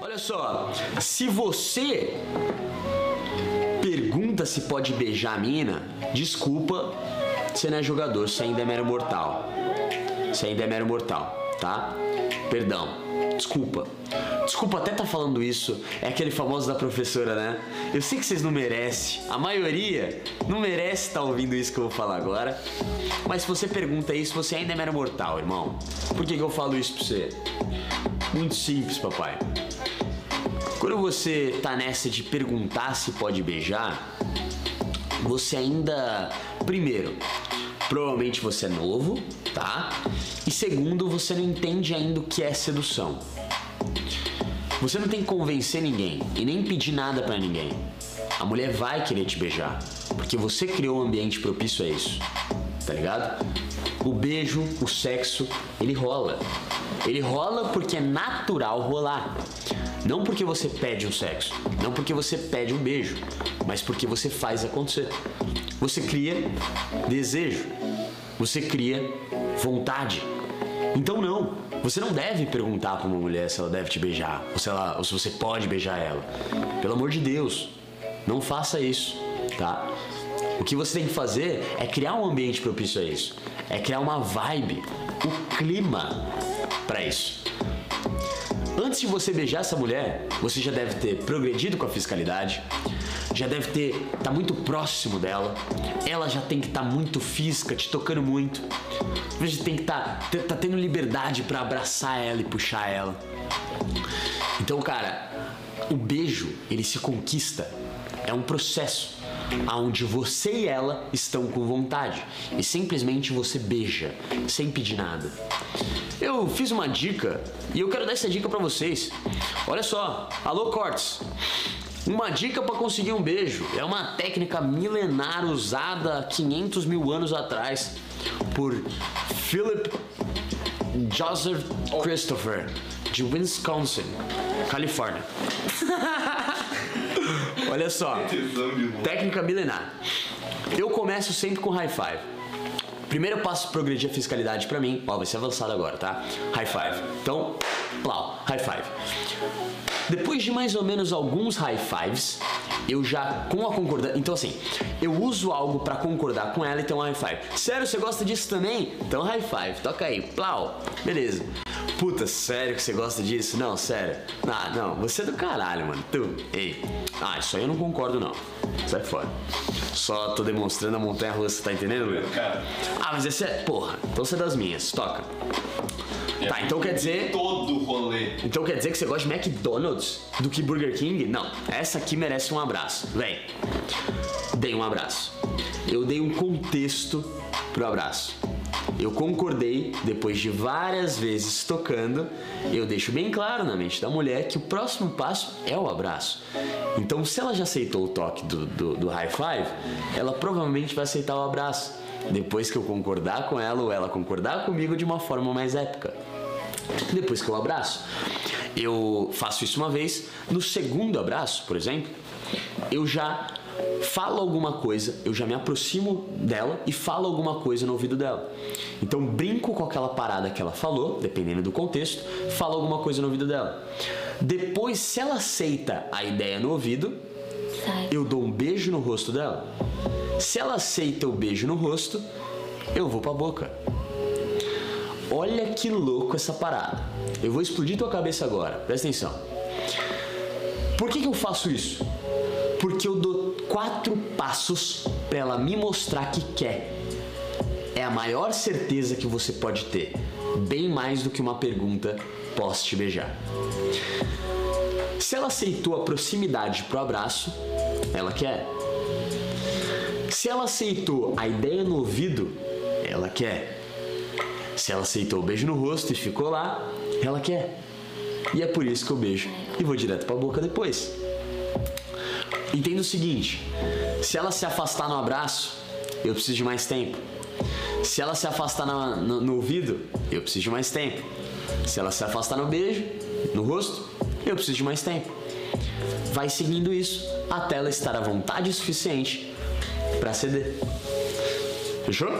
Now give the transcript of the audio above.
Olha só, se você pergunta se pode beijar a mina, desculpa, você não é jogador, você ainda é mero mortal. Você ainda é mero mortal, tá? Perdão, desculpa. Desculpa até tá falando isso, é aquele famoso da professora, né? Eu sei que vocês não merecem, a maioria não merece estar tá ouvindo isso que eu vou falar agora. Mas se você pergunta isso, você ainda é mero mortal, irmão. Por que, que eu falo isso pra você? Muito simples, papai. Quando você tá nessa de perguntar se pode beijar, você ainda. Primeiro, provavelmente você é novo, tá? E segundo, você não entende ainda o que é sedução. Você não tem que convencer ninguém e nem pedir nada para ninguém. A mulher vai querer te beijar, porque você criou um ambiente propício a isso. Tá ligado? O beijo, o sexo, ele rola. Ele rola porque é natural rolar. Não porque você pede um sexo, não porque você pede um beijo, mas porque você faz acontecer. Você cria desejo, você cria vontade. Então não, você não deve perguntar para uma mulher se ela deve te beijar, ou se, ela, ou se você pode beijar ela. Pelo amor de Deus, não faça isso, tá? O que você tem que fazer é criar um ambiente propício a isso, é criar uma vibe, o clima para isso. Antes de você beijar essa mulher, você já deve ter progredido com a fiscalidade, já deve ter tá muito próximo dela. Ela já tem que estar tá muito física, te tocando muito. Você tem que estar tá, tá tendo liberdade para abraçar ela e puxar ela. Então, cara, o beijo, ele se conquista. É um processo aonde você e ela estão com vontade e simplesmente você beija, sem pedir nada. Eu fiz uma dica e eu quero dar essa dica para vocês. Olha só, alô Cortes. Uma dica para conseguir um beijo é uma técnica milenar usada 500 mil anos atrás por Philip Joseph Christopher de Wisconsin, Califórnia. Olha só, técnica milenar. Eu começo sempre com high five. Primeiro passo para progredir a fiscalidade para mim, ó, vai ser avançado agora, tá? High five. Então, plau, high five. Depois de mais ou menos alguns high fives, eu já com a concordância. Então, assim, eu uso algo para concordar com ela e ter um high five. Sério, você gosta disso também? Então, high five, toca aí, plau, beleza. Puta, sério que você gosta disso? Não, sério. Ah, não, você é do caralho, mano. Tu, ei. Ah, isso aí eu não concordo, não. Sai fora. Só tô demonstrando a montanha russa, tá entendendo, meu? Ah, mas esse é. Porra, então você é das minhas. Toca. É tá, então quer dizer. Todo rolê. Então quer dizer que você gosta de McDonald's do que Burger King? Não. Essa aqui merece um abraço. Vem. Dei um abraço. Eu dei um contexto pro abraço. Eu concordei, depois de várias vezes tocando, eu deixo bem claro na mente da mulher que o próximo passo é o abraço. Então, se ela já aceitou o toque do, do, do high five, ela provavelmente vai aceitar o abraço. Depois que eu concordar com ela ou ela concordar comigo de uma forma mais épica. Depois que eu abraço, eu faço isso uma vez. No segundo abraço, por exemplo, eu já falo alguma coisa, eu já me aproximo dela e falo alguma coisa no ouvido dela. Então brinco com aquela parada que ela falou, dependendo do contexto, falo alguma coisa no ouvido dela. Depois, se ela aceita a ideia no ouvido, eu dou um beijo no rosto dela. Se ela aceita o beijo no rosto, eu vou pra boca. Olha que louco essa parada. Eu vou explodir tua cabeça agora. Presta atenção. Por que, que eu faço isso? Porque eu dou quatro passos para ela me mostrar que quer. É a maior certeza que você pode ter. Bem mais do que uma pergunta: posso te beijar? Se ela aceitou a proximidade pro abraço, ela quer. Se ela aceitou a ideia no ouvido, ela quer. Se ela aceitou o beijo no rosto e ficou lá, ela quer. E é por isso que eu beijo e vou direto para a boca depois. Entenda o seguinte: se ela se afastar no abraço, eu preciso de mais tempo. Se ela se afastar no, no, no ouvido, eu preciso de mais tempo. Se ela se afastar no beijo, no rosto, eu preciso de mais tempo. Vai seguindo isso até ela estar à vontade suficiente para ceder. Fechou?